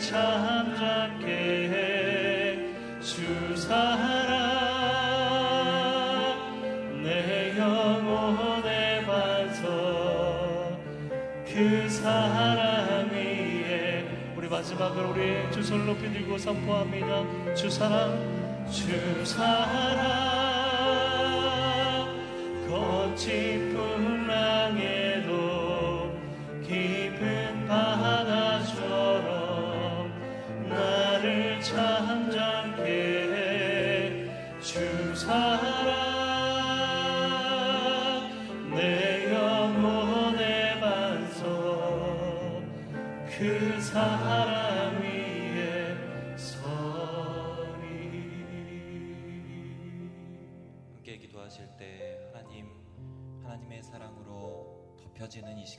잠잠게 해주 사랑. 내 영혼의 반석 그 사랑 위에 우리 마지막으로 우리 주손 높이 들고 선포합니다. 주 사랑 주 사랑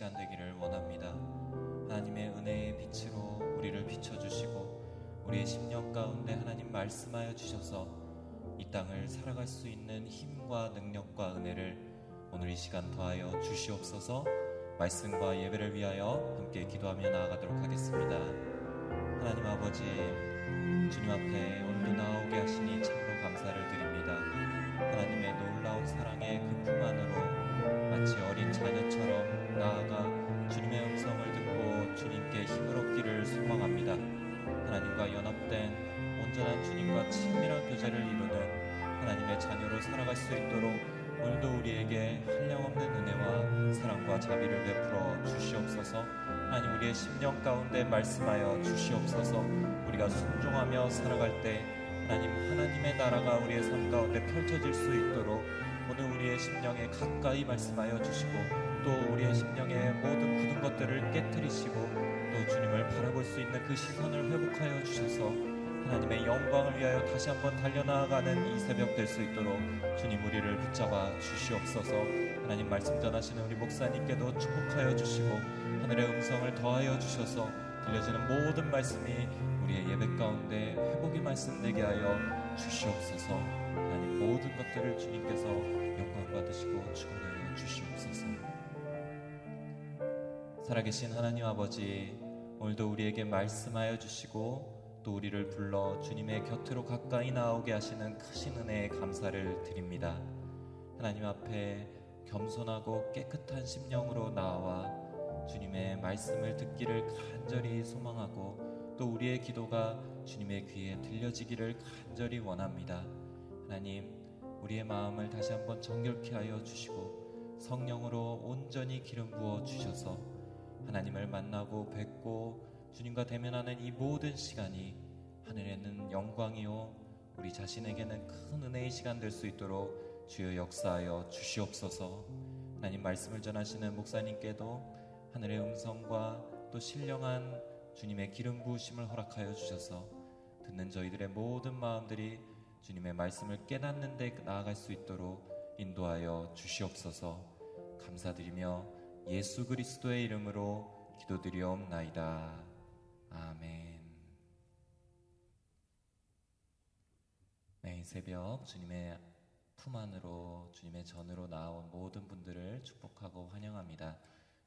시간 되기를 원합니다. 하나님의 은혜의 빛으로 우리를 비춰 주시고 우리의 심령 가운데 하나님 말씀하여 주셔서 이 땅을 살아갈 수 있는 힘과 능력과 은혜를 오늘 이 시간 더하여 주시옵소서. 말씀과 예배를 위하여 함께 기도하며 나아가도록 하겠습니다. 하나님 아버지 주님 앞에 오늘도 나오게 하시니 참으로 감사를 가운데 말씀하여 주시옵소서. 우리가 순종하며 살아갈 때 하나님 하나님의 나라가 우리의 삶 가운데 펼쳐질 수 있도록 오늘 우리의 심령에 가까이 말씀하여 주시고 또 우리의 심령의 모든 굳은 것들을 깨뜨리시고 또 주님을 바라볼 수 있는 그 시선을 회복하여 주셔서 하나님의 영광을 위하여 다시 한번 달려나가는 이 새벽 될 수 있도록 주님 우리를 붙잡아 주시옵소서. 하나님 말씀 전하시는 우리 목사님께도 축복하여 주시고 하늘의 음성을 더하여 주셔서 들려지는 모든 말씀이 우리의 예배 가운데 회복의 말씀 되게 하여 주시옵소서. 하나님 모든 것들을 주님께서 영광 받으시고 축원하여 주시옵소서. 살아계신 하나님 아버지 오늘도 우리에게 말씀하여 주시고 또 우리를 불러 주님의 곁으로 가까이 나오게 하시는 크신 은혜에 감사를 드립니다. 하나님 앞에 겸손하고 깨끗한 심령으로 나와 주님의 말씀을 듣기를 간절히 소망하고 또 우리의 기도가 주님의 귀에 들려지기를 간절히 원합니다. 하나님, 우리의 마음을 다시 한번 정결케 하여 주시고 성령으로 온전히 기름 부어 주셔서 하나님을 만나고 뵙고 주님과 대면하는 이 모든 시간이 하늘에는 영광이요 우리 자신에게는 큰 은혜의 시간 될 수 있도록 주여 역사하여 주시옵소서. 하나님 말씀을 전하시는 목사님께도 하늘의 음성과 또 신령한 주님의 기름 부으심을 허락하여 주셔서 듣는 저희들의 모든 마음들이 주님의 말씀을 깨닫는 데 나아갈 수 있도록 인도하여 주시옵소서. 감사드리며 예수 그리스도의 이름으로 기도드리옵나이다. 아멘. 네, 이 새벽 주님의 품 안으로 주님의 전으로 나온 모든 분들을 축복하고 환영합니다.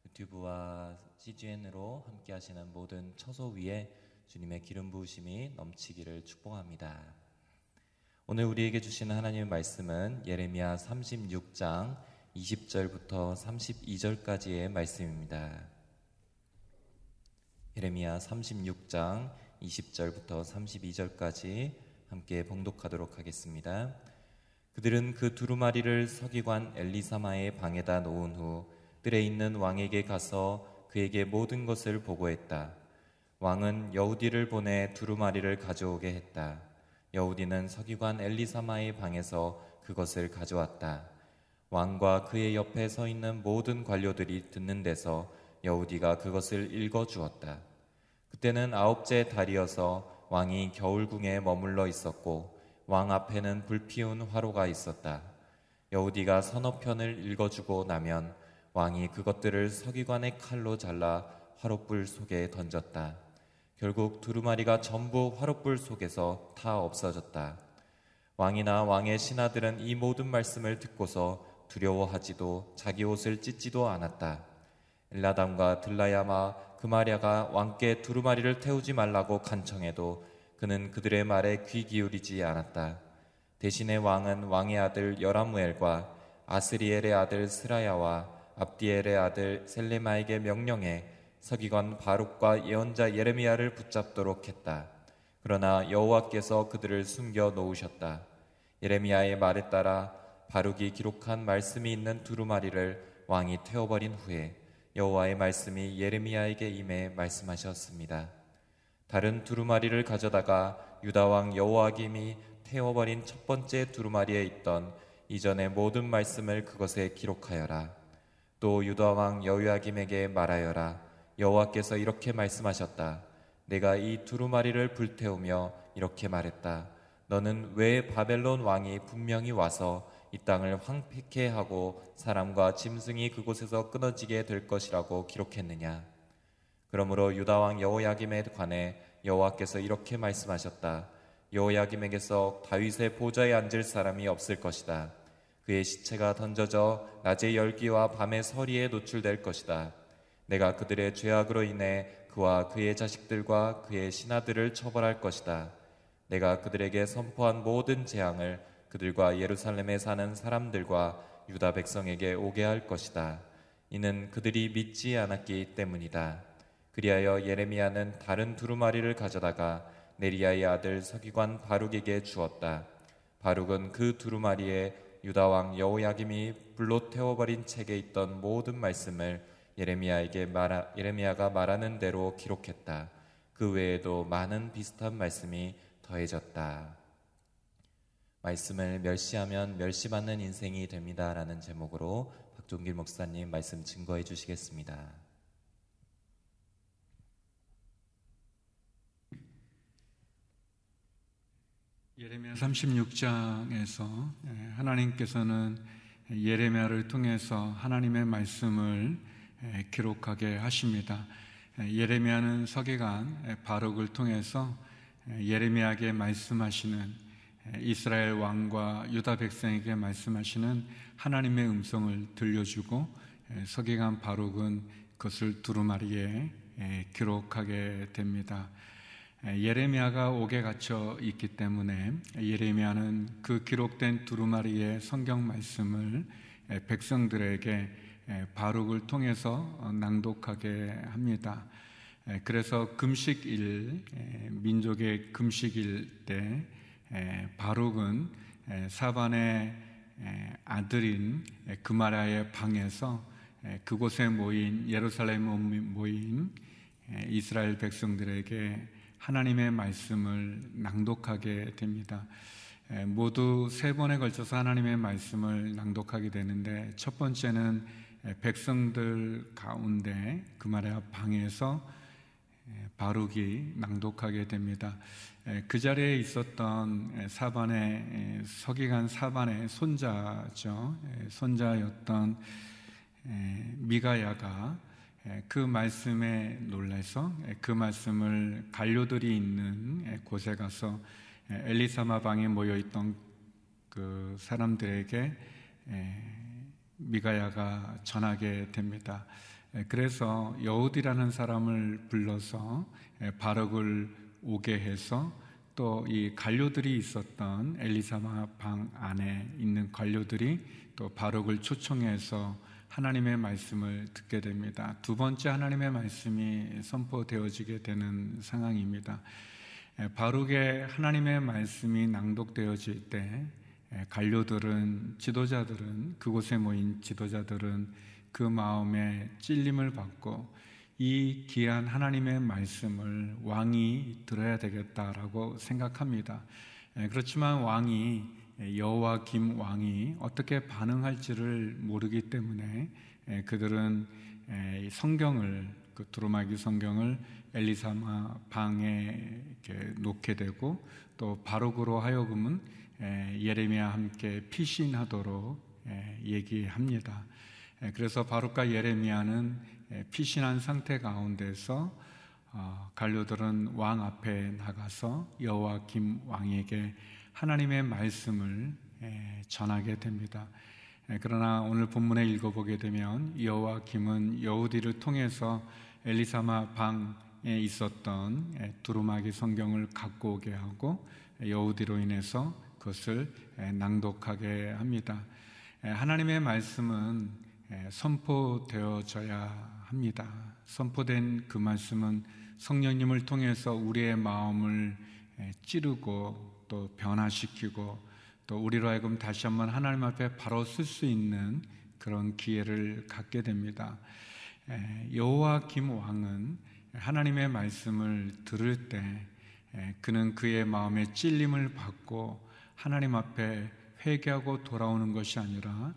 유튜브와 CGN으로 함께 하시는 모든 처소 위에 주님의 기름 부으심이 넘치기를 축복합니다. 오늘 우리에게 주시는 하나님의 말씀은 예레미야 36장 20절부터 32절까지의 말씀입니다. 예레미야 36장 20절부터 32절까지 함께 봉독하도록 하겠습니다. 그들은 그 두루마리를 서기관 엘리사마의 방에다 놓은 후 뜰에 있는 왕에게 가서 그에게 모든 것을 보고했다. 왕은 여우디를 보내 두루마리를 가져오게 했다. 여우디는 서기관 엘리사마의 방에서 그것을 가져왔다. 왕과 그의 옆에 서 있는 모든 관료들이 듣는 데서 여우디가 그것을 읽어 주었다. 그때는 아홉째 달이어서 왕이 겨울궁에 머물러 있었고 왕 앞에는 불피운 화로가 있었다. 여우디가 서너 편을 읽어주고 나면 왕이 그것들을 서기관의 칼로 잘라 화롯불 속에 던졌다. 결국 두루마리가 전부 화롯불 속에서 타 없어졌다. 왕이나 왕의 신하들은 이 모든 말씀을 듣고서 두려워하지도 자기 옷을 찢지도 않았다. 엘라담과 들라야마 그마랴가 왕께 두루마리를 태우지 말라고 간청해도 그는 그들의 말에 귀 기울이지 않았다. 대신에 왕은 왕의 아들 여라무엘과 아스리엘의 아들 스라야와 압디엘의 아들 셀레마에게 명령해 서기관 바룩과 예언자 예레미야를 붙잡도록 했다. 그러나 여호와께서 그들을 숨겨 놓으셨다. 예레미야의 말에 따라 바룩이 기록한 말씀이 있는 두루마리를 왕이 태워버린 후에 여호와의 말씀이 예레미야에게 임해 말씀하셨습니다. 다른 두루마리를 가져다가 유다 왕 여호와김이 태워버린 첫 번째 두루마리에 있던 이전의 모든 말씀을 그것에 기록하여라. 또 유다 왕 여호야김에게 말하여라. 여호와께서 이렇게 말씀하셨다. 내가 이 두루마리를 불태우며 이렇게 말했다. 너는 왜 바벨론 왕이 분명히 와서 이 땅을 황폐케 하고 사람과 짐승이 그곳에서 끊어지게 될 것이라고 기록했느냐? 그러므로 유다 왕 여호야김에 관해 여호와께서 이렇게 말씀하셨다. 여호야김에게서 다윗의 보좌에 앉을 사람이 없을 것이다. 그의 시체가 던져져 낮의 열기와 밤의 서리에 노출될 것이다. 내가 그들의 죄악으로 인해 그와 그의 자식들과 그의 신하들을 처벌할 것이다. 내가 그들에게 선포한 모든 재앙을 그들과 예루살렘에 사는 사람들과 유다 백성에게 오게 할 것이다. 이는 그들이 믿지 않았기 때문이다. 그리하여 예레미야는 다른 두루마리를 가져다가 네리야의 아들 서기관 바룩에게 주었다. 바룩은 그 두루마리에 유다 왕 여호야김이 불로 태워버린 책에 있던 모든 말씀을 예레미야에게 말하, 예레미야가 말하는 대로 기록했다. 그 외에도 많은 비슷한 말씀이 더해졌다. 말씀을 멸시하면 멸시받는 인생이 됩니다라는 제목으로 박종길 목사님 말씀 증거해 주시겠습니다. 예레미야 36장에서 예, 하나님께서는 예레미야를 통해서 하나님의 말씀을 예, 기록하게 하십니다. 예, 예레미야는 서기관 바룩을 통해서 예레미야에게 말씀하시는 이스라엘 왕과 유다 백성에게 말씀하시는 하나님의 음성을 들려주고 서기관 바룩은 그것을 두루마리에 기록하게 됩니다. 예레미야가 옥에 갇혀 있기 때문에 예레미야는 그 기록된 두루마리의 성경 말씀을 백성들에게 바룩을 통해서 낭독하게 합니다. 그래서 금식일 민족의 금식일 때 바룩은 사반의 아들인 그마라의 방에서 그곳에 모인 예루살렘 모인 이스라엘 백성들에게 하나님의 말씀을 낭독하게 됩니다. 모두 세 번에 걸쳐서 하나님의 말씀을 낭독하게 되는데 첫 번째는 백성들 가운데 그 말의 방에서 바룩이 낭독하게 됩니다. 그 자리에 있었던 사반의 서기관 사반의 손자죠. 손자였던 미가야가 예, 그 말씀에 놀라서 예, 그 말씀을 관료들이 있는 예, 곳에 가서 엘리사마 방에 모여 있던 그 사람들에게 미가야가 전하게 됩니다. 그래서 여우디라는 사람을 불러서 바룩을 오게 해서 또 이 관료들이 있었던 엘리사마 방 안에 있는 관료들이 또 바룩을 초청해서 하나님의 말씀을 듣게 됩니다. 두 번째 하나님의 말씀이 선포되어지게 되는 상황입니다. 바룩의 하나님의 말씀이 낭독되어질 때 관료들은 지도자들은 그곳에 모인 지도자들은 그 마음에 찔림을 받고 이 귀한 하나님의 말씀을 왕이 들어야 되겠다라고 생각합니다. 그렇지만 왕이 여호와 김 왕이 어떻게 반응할지를 모르기 때문에 그들은 성경을 그 두루마기 성경을 엘리사마 방에 놓게 되고 또 바룩으로 하여금은 예레미야 함께 피신하도록 얘기합니다. 그래서 바룩과 예레미야는 피신한 상태 가운데서 어, 관료들은 왕 앞에 나가서 여호와김 왕에게 하나님의 말씀을 전하게 됩니다. 그러나 오늘 본문에 읽어보게 되면 여호와김은 여우디를 통해서 엘리사마 방에 있었던 두루마기 성경을 갖고 오게 하고 여우디로 인해서 그것을 낭독하게 합니다. 하나님의 말씀은 선포되어져야 합니다. 선포된 그 말씀은 성령님을 통해서 우리의 마음을 찌르고 또 변화시키고 또 우리로 하여금 다시 한번 하나님 앞에 바로 쓸 수 있는 그런 기회를 갖게 됩니다. 여호와 김 왕은 하나님의 말씀을 들을 때 그는 그의 마음에 찔림을 받고 하나님 앞에 회개하고 돌아오는 것이 아니라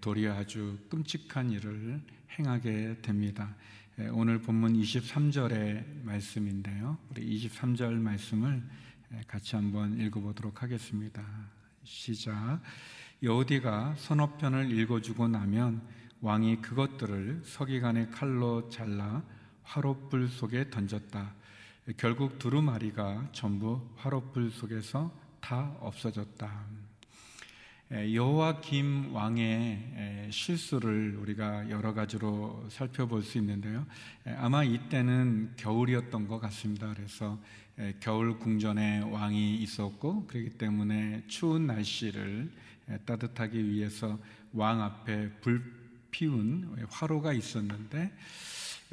도리어 아주 끔찍한 일을 행하게 됩니다. 오늘 본문 23절의 말씀인데요. 우리 23절 말씀을 같이 한번 읽어보도록 하겠습니다. 시작. 여우디가 선어편을 읽어주고 나면 왕이 그것들을 서기관의 칼로 잘라 화롯불 속에 던졌다. 결국 두루마리가 전부 화롯불 속에서 다 없어졌다. 여호와 김 왕의 실수를 우리가 여러 가지로 살펴볼 수 있는데요. 아마 이때는 겨울이었던 것 같습니다. 그래서 겨울 궁전에 왕이 있었고 그렇기 때문에 추운 날씨를 따뜻하기 위해서 왕 앞에 불 피운 화로가 있었는데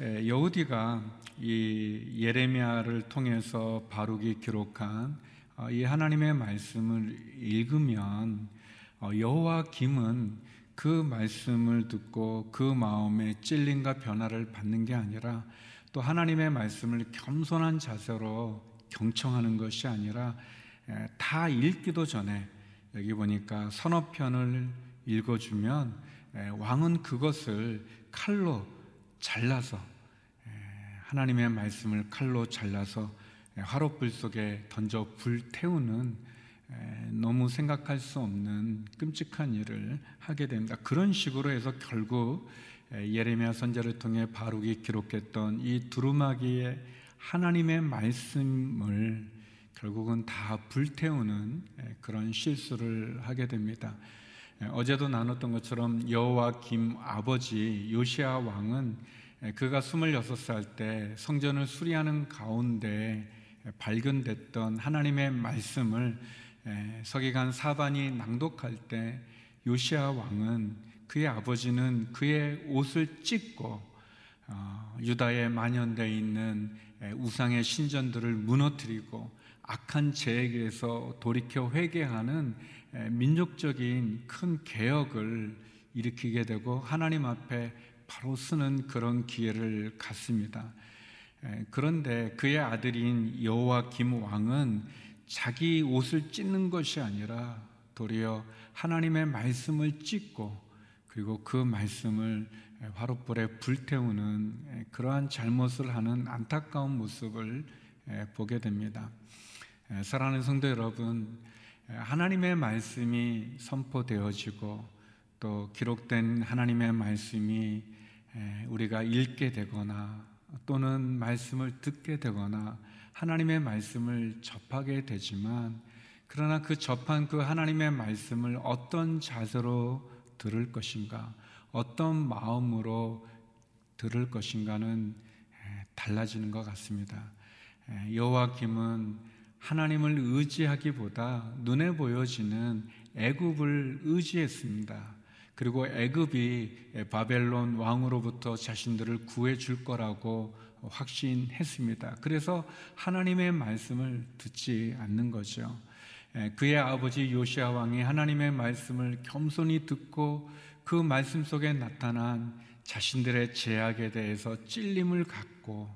여우디가 이 예레미야를 통해서 바룩이 기록한 어, 이 하나님의 말씀을 읽으면 어, 여호와 김은 그 말씀을 듣고 그 마음에 찔림과 변화를 받는 게 아니라 또 하나님의 말씀을 겸손한 자세로 경청하는 것이 아니라 다 읽기도 전에 여기 보니까 선어편을 읽어주면 왕은 그것을 칼로 잘라서 하나님의 말씀을 칼로 잘라서 화롯불 속에 던져 불태우는 너무 생각할 수 없는 끔찍한 일을 하게 됩니다. 그런 식으로 해서 결국 예레미야 선자를 통해 바룩이 기록했던 이 두루마기의 하나님의 말씀을 결국은 다 불태우는 그런 실수를 하게 됩니다. 어제도 나눴던 것처럼 여호와 김 아버지 요시아 왕은 그가 26살 때 성전을 수리하는 가운데 발견됐던 하나님의 말씀을 서기관 사반이 낭독할 때 요시아 왕은 그의 아버지는 그의 옷을 찢고 어, 유다에 만연되어 있는 우상의 신전들을 무너뜨리고 악한 죄에게서 돌이켜 회개하는 민족적인 큰 개혁을 일으키게 되고 하나님 앞에 바로 쓰는 그런 기회를 갖습니다. 그런데 그의 아들인 여호와 김 왕은 자기 옷을 찢는 것이 아니라 도리어 하나님의 말씀을 찢고 그리고 그 말씀을 화롯불에 불태우는 그러한 잘못을 하는 안타까운 모습을 보게 됩니다. 사랑하는 성도 여러분, 하나님의 말씀이 선포되어지고 또 기록된 하나님의 말씀이 우리가 읽게 되거나 또는 말씀을 듣게 되거나 하나님의 말씀을 접하게 되지만 그러나 그 접한 그 하나님의 말씀을 어떤 자세로 들을 것인가, 어떤 마음으로 들을 것인가는 달라지는 것 같습니다. 여호와김은 하나님을 의지하기보다 눈에 보여지는 애굽을 의지했습니다. 그리고 애굽이 바벨론 왕으로부터 자신들을 구해 줄 거라고 확신했습니다. 그래서 하나님의 말씀을 듣지 않는 거죠. 그의 아버지 요시아 왕이 하나님의 말씀을 겸손히 듣고 그 말씀 속에 나타난 자신들의 죄악에 대해서 찔림을 갖고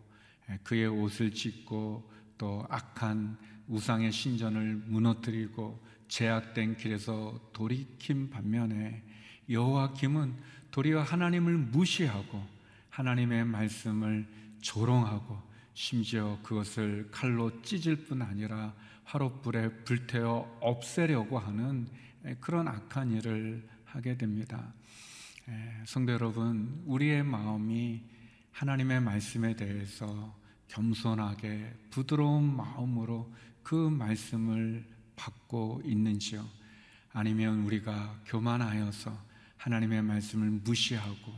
그의 옷을 찢고 또 악한 우상의 신전을 무너뜨리고 죄악된 길에서 돌이킨 반면에 여호와김은 도리어 하나님을 무시하고 하나님의 말씀을 조롱하고 심지어 그것을 칼로 찢을 뿐 아니라 화롯불에 불태워 없애려고 하는 그런 악한 일을 하게 됩니다. 성도 여러분, 우리의 마음이 하나님의 말씀에 대해서 겸손하게 부드러운 마음으로 그 말씀을 받고 있는지요? 아니면 우리가 교만하여서 하나님의 말씀을 무시하고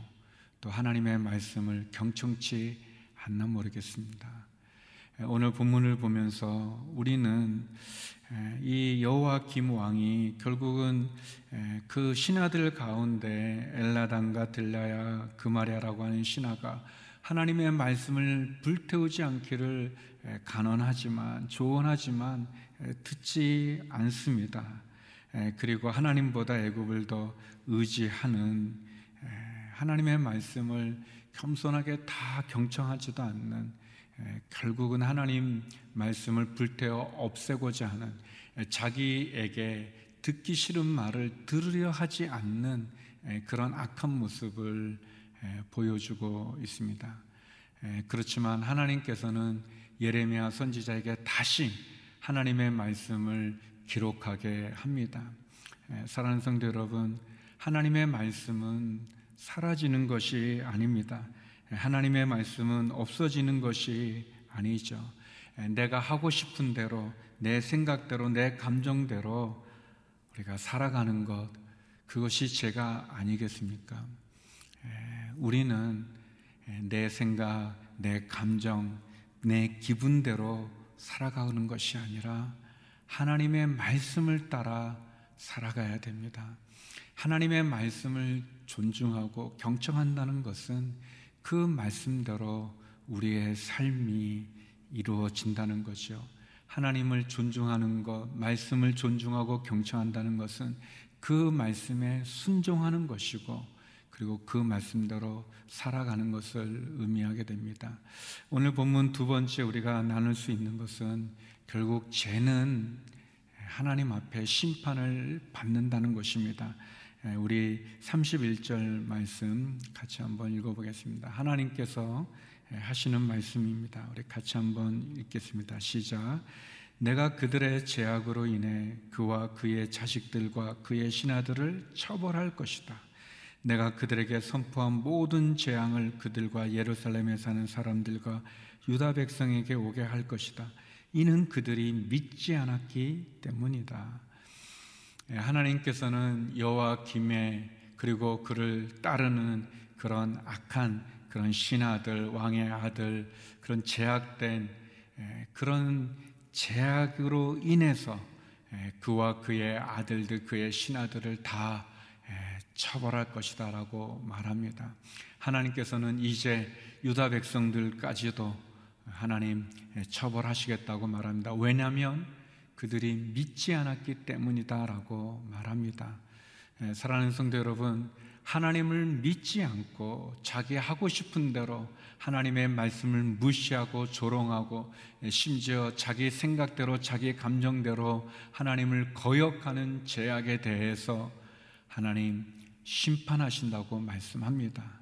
또 하나님의 말씀을 경청치 않나 모르겠습니다. 오늘 본문을 보면서 우리는 이 여호와 김 왕이 결국은 그 신하들 가운데 엘라단과 들라야 그마리아라고 하는 신하가 하나님의 말씀을 불태우지 않기를 간언하지만 조언하지만 듣지 않습니다. 그리고 하나님보다 애굽을 더 의지하는 하나님의 말씀을 겸손하게 다 경청하지도 않는 결국은 하나님 말씀을 불태워 없애고자 하는 자기에게 듣기 싫은 말을 들으려 하지 않는 그런 악한 모습을 보여주고 있습니다. 그렇지만 하나님께서는 예레미야 선지자에게 다시 하나님의 말씀을 기록하게 합니다. 사랑하는 성도 여러분, 하나님의 말씀은 사라지는 것이 아닙니다. 하나님의 말씀은 없어지는 것이 아니죠. 내가 하고 싶은 대로, 내 생각대로, 내 감정대로 우리가 살아가는 것, 그것이 제가 아니겠습니까? 우리는 내 생각, 내 감정, 내 기분대로 살아가는 것이 아니라 하나님의 말씀을 따라 살아가야 됩니다. 하나님의 말씀을 존중하고 경청한다는 것은 그 말씀대로 우리의 삶이 이루어진다는 거죠. 하나님을 존중하는 것, 말씀을 존중하고 경청한다는 것은 그 말씀에 순종하는 것이고, 그리고 그 말씀대로 살아가는 것을 의미하게 됩니다. 오늘 본문 두 번째 우리가 나눌 수 있는 것은 결국 죄는 하나님 앞에 심판을 받는다는 것입니다. 예, 우리 31절 말씀 같이 한번 읽어보겠습니다. 하나님께서 예, 하시는 말씀입니다. 우리 같이 한번 읽겠습니다. 시작. 내가 그들의 죄악으로 인해 그와 그의 자식들과 그의 신하들을 처벌할 것이다. 내가 그들에게 선포한 모든 재앙을 그들과 예루살렘에 사는 사람들과 유다 백성에게 오게 할 것이다. 이는 그들이 믿지 않았기 때문이다. 예, 하나님께서는 여호와 김에 그리고 그를 따르는 그런 악한 그런 신하들, 왕의 아들, 그런 제약된 예, 그런 제약으로 인해서 예, 그와 그의 아들들, 그의 신하들을 다 처벌할 것이다라고 말합니다. 하나님께서는 이제 유다 백성들까지도 하나님 처벌하시겠다고 말합니다. 왜냐하면 그들이 믿지 않았기 때문이다라고 말합니다. 예, 사랑하는 성도 여러분, 하나님을 믿지 않고 자기 하고 싶은 대로 하나님의 말씀을 무시하고 조롱하고 예, 심지어 자기 생각대로 자기 감정대로 하나님을 거역하는 죄악에 대해서 하나님 심판하신다고 말씀합니다.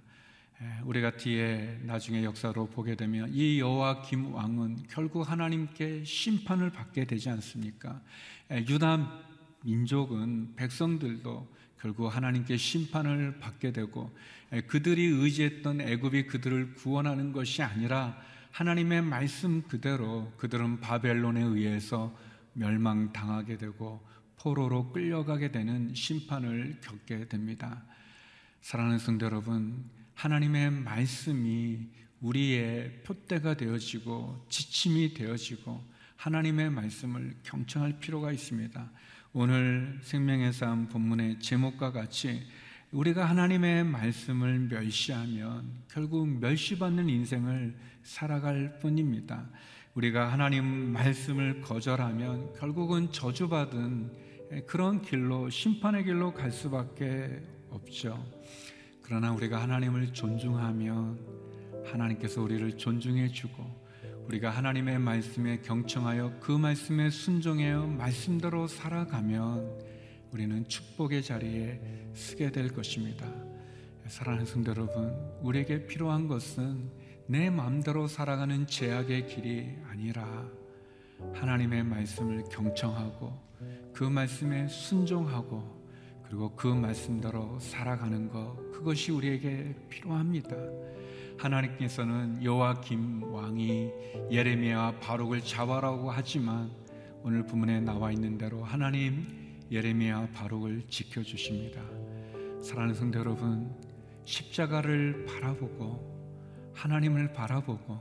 예, 우리가 뒤에 나중에 역사로 보게 되면 이 여호와 김 왕은 결국 하나님께 심판을 받게 되지 않습니까? 예, 유다 민족은 백성들도 결국 하나님께 심판을 받게 되고 예, 그들이 의지했던 애굽이 그들을 구원하는 것이 아니라 하나님의 말씀 그대로 그들은 바벨론에 의해서 멸망당하게 되고 포로로 끌려가게 되는 심판을 겪게 됩니다. 사랑하는 성도 여러분, 하나님의 말씀이 우리의 표대가 되어지고 지침이 되어지고 하나님의 말씀을 경청할 필요가 있습니다. 오늘 생명의 삶 본문의 제목과 같이 우리가 하나님의 말씀을 멸시하면 결국 멸시받는 인생을 살아갈 뿐입니다. 우리가 하나님 말씀을 거절하면 결국은 저주받은 그런 길로 심판의 길로 갈 수밖에 없죠. 그러나 우리가 하나님을 존중하면 하나님께서 우리를 존중해 주고 우리가 하나님의 말씀에 경청하여 그 말씀에 순종하여 말씀대로 살아가면 우리는 축복의 자리에 서게 될 것입니다. 사랑하는 성도 여러분, 우리에게 필요한 것은 내 마음대로 살아가는 제약의 길이 아니라 하나님의 말씀을 경청하고 그 말씀에 순종하고 그리고 그 말씀대로 살아가는 것 그것이 우리에게 필요합니다. 하나님께서는 여호와김 왕이 예레미야와 바룩을 잡아라고 하지만 오늘 부문에 나와 있는 대로 하나님 예레미야 바룩을 지켜 주십니다. 사랑하는 성도 여러분, 십자가를 바라보고 하나님을 바라보고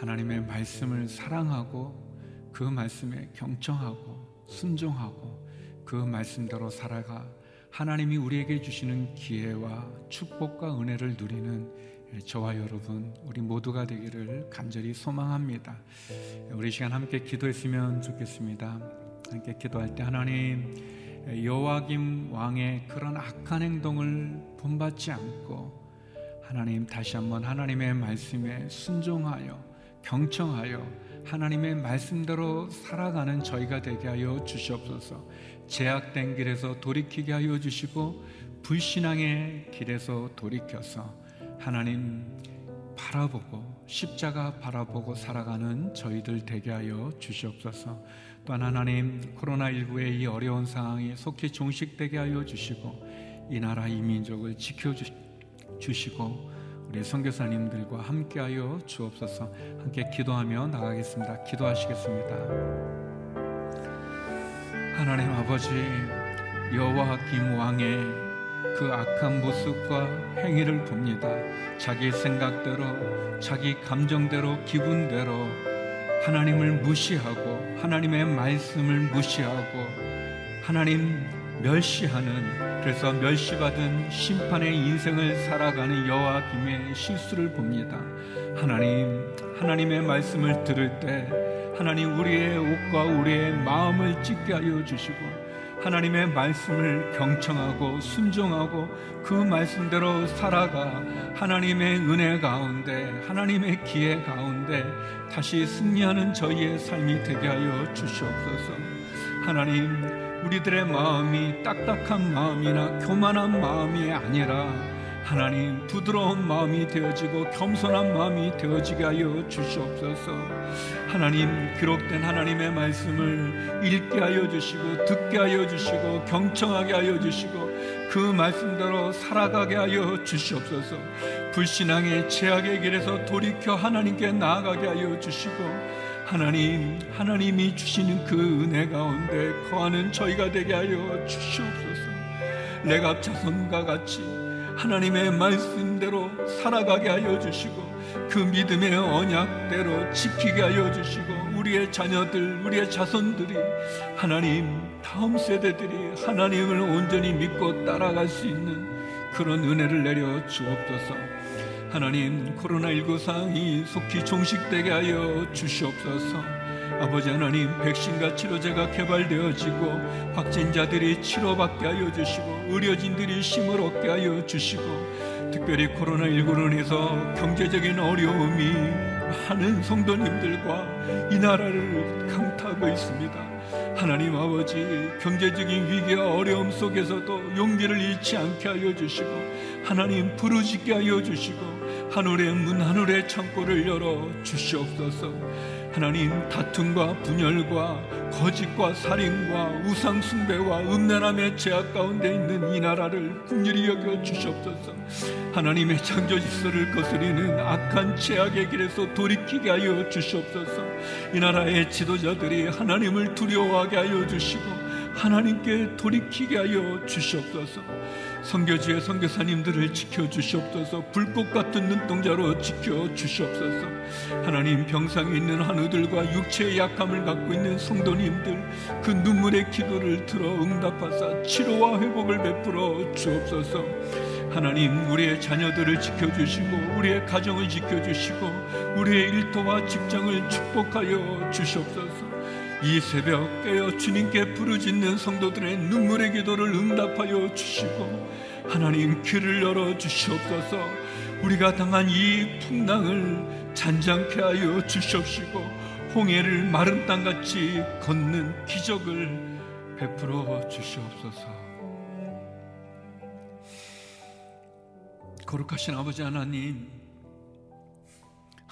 하나님의 말씀을 사랑하고 그 말씀에 경청하고 순종하고 그 말씀대로 살아가 하나님이 우리에게 주시는 기회와 축복과 은혜를 누리는 저와 여러분, 우리 모두가 되기를 간절히 소망합니다. 우리 시간 함께 기도했으면 좋겠습니다. 함께 기도할 때 하나님 여호와김 왕의 그런 악한 행동을 본받지 않고 하나님 다시 한번 하나님의 말씀에 순종하여 경청하여 하나님의 말씀대로 살아가는 저희가 되게 하여 주시옵소서. 제약된 길에서 돌이키게 하여 주시고 불신앙의 길에서 돌이켜서 하나님 바라보고 십자가 바라보고 살아가는 저희들 되게 하여 주시옵소서. 또한 하나님 코로나19의 이 어려운 상황이 속히 종식되게 하여 주시고 이 나라 이 민족을 지켜 주시고 우리 선교사님들과 함께하여 주옵소서. 함께 기도하며 나가겠습니다. 기도하시겠습니다. 하나님 아버지 여호와 김 왕의 그 악한 모습과 행위를 봅니다. 자기 생각대로, 자기 감정대로, 기분대로 하나님을 무시하고 하나님의 말씀을 무시하고 하나님 멸시하는 그래서 멸시받은 심판의 인생을 살아가는 여호와김의 실수를 봅니다. 하나님 하나님의 말씀을 들을 때 하나님 우리의 옷과 우리의 마음을 찢게 하여 주시고 하나님의 말씀을 경청하고 순종하고 그 말씀대로 살아가 하나님의 은혜 가운데 하나님의 기회 가운데 다시 승리하는 저희의 삶이 되게 하여 주시옵소서. 하나님 우리들의 마음이 딱딱한 마음이나 교만한 마음이 아니라 하나님 부드러운 마음이 되어지고 겸손한 마음이 되어지게 하여 주시옵소서. 하나님 기록된 하나님의 말씀을 읽게 하여 주시고 듣게 하여 주시고 경청하게 하여 주시고 그 말씀대로 살아가게 하여 주시옵소서. 불신앙의 죄악의 길에서 돌이켜 하나님께 나아가게 하여 주시고 하나님, 하나님이 주시는 그 은혜 가운데 거하는 저희가 되게 하여 주시옵소서. 내가 자손과 같이 하나님의 말씀대로 살아가게 하여 주시고 그 믿음의 언약대로 지키게 하여 주시고 우리의 자녀들, 우리의 자손들이 하나님 다음 세대들이 하나님을 온전히 믿고 따라갈 수 있는 그런 은혜를 내려 주옵소서. 하나님 코로나19 상황이 속히 종식되게 하여 주시옵소서. 아버지 하나님 백신과 치료제가 개발되어지고 확진자들이 치료받게 하여 주시고 의료진들이 힘을 얻게 하여 주시고 특별히 코로나19로 인해서 경제적인 어려움이 많은 성도님들과 이 나라를 강타하고 있습니다. 하나님 아버지 경제적인 위기와 어려움 속에서도 용기를 잃지 않게 하여 주시고 하나님 부르짖게 하여 주시고 하늘의 문 하늘의 창고를 열어 주시옵소서 하나님 다툼과 분열과 거짓과 살인과 우상 숭배와 음란함의 죄악 가운데 있는 이 나라를 국률이 여겨 주시옵소서. 하나님의 창조 질서를 거스리는 악한 죄악의 길에서 돌이키게 하여 주시옵소서. 이 나라의 지도자들이 하나님을 두려워하게 하여 주시고 하나님께 돌이키게 하여 주시옵소서. 성교지의 성교사님들을 지켜 주시옵소서. 불꽃 같은 눈동자로 지켜 주시옵소서. 하나님 병상에 있는 한우들과 육체의 약함을 갖고 있는 성도님들 그 눈물의 기도를 들어 응답하사 치료와 회복을 베풀어 주옵소서. 하나님 우리의 자녀들을 지켜주시고 우리의 가정을 지켜주시고 우리의 일터와 직장을 축복하여 주시옵소서. 이 새벽 깨어 주님께 부르짖는 성도들의 눈물의 기도를 응답하여 주시고 하나님 귀를 열어 주시옵소서. 우리가 당한 이 풍랑을 잔잔케 하여 주시옵시고 홍해를 마른 땅같이 걷는 기적을 베풀어 주시옵소서. 거룩하신 아버지 하나님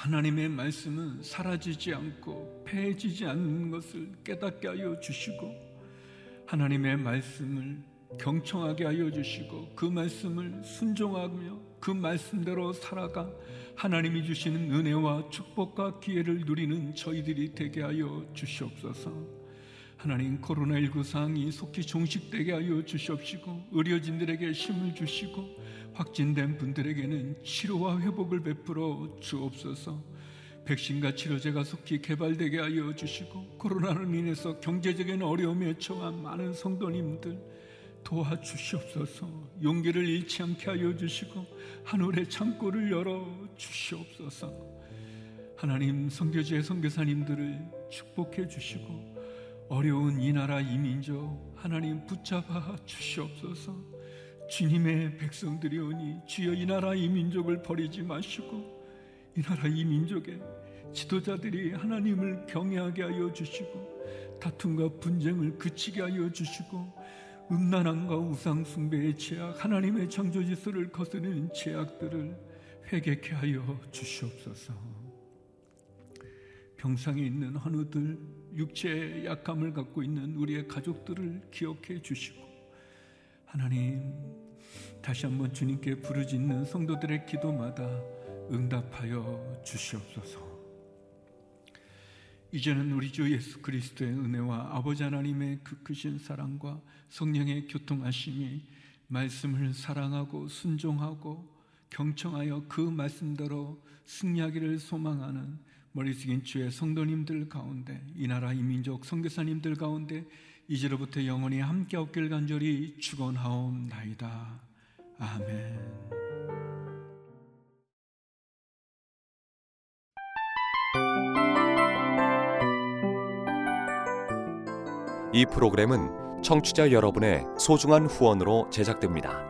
하나님의 말씀은 사라지지 않고 패해지지 않는 것을 깨닫게 하여 주시고 하나님의 말씀을 경청하게 하여 주시고 그 말씀을 순종하며 그 말씀대로 살아가 하나님이 주시는 은혜와 축복과 기회를 누리는 저희들이 되게 하여 주시옵소서. 하나님 코로나19 상황이 속히 종식되게 하여 주시옵시고 의료진들에게 힘을 주시고 확진된 분들에게는 치료와 회복을 베풀어 주옵소서. 백신과 치료제가 속히 개발되게 하여 주시고 코로나로 인해서 경제적인 어려움에 처한 많은 성도님들 도와주시옵소서. 용기를 잃지 않게 하여 주시고 하늘의 창고를 열어 주시옵소서. 하나님 성교지의 성교사님들을 축복해 주시고 어려운 이 나라 이 민족 하나님 붙잡아 주시옵소서. 주님의 백성들이오니 주여 이 나라 이 민족을 버리지 마시고 이 나라 이 민족의 지도자들이 하나님을 경외하게 하여 주시고 다툼과 분쟁을 그치게 하여 주시고 음란함과 우상 숭배의 죄악 하나님의 창조 질서를 거스르는 죄악들을 회개케 하여 주시옵소서. 병상에 있는 한우들 육체의 약함을 갖고 있는 우리의 가족들을 기억해 주시고 하나님 다시 한번 주님께 부르짖는 성도들의 기도마다 응답하여 주시옵소서. 이제는 우리 주 예수 그리스도의 은혜와 아버지 하나님의 그 크신 사랑과 성령의 교통하심이 말씀을 사랑하고 순종하고 경청하여 그 말씀대로 승리하기를 소망하는 머리 숙인 주의 성도님들 가운데 이 나라 이 민족 성교사님들 가운데 이제로부터 영원히 함께 없길 간절히 축원하옵나이다. 아멘. 이 프로그램은 청취자 여러분의 소중한 후원으로 제작됩니다.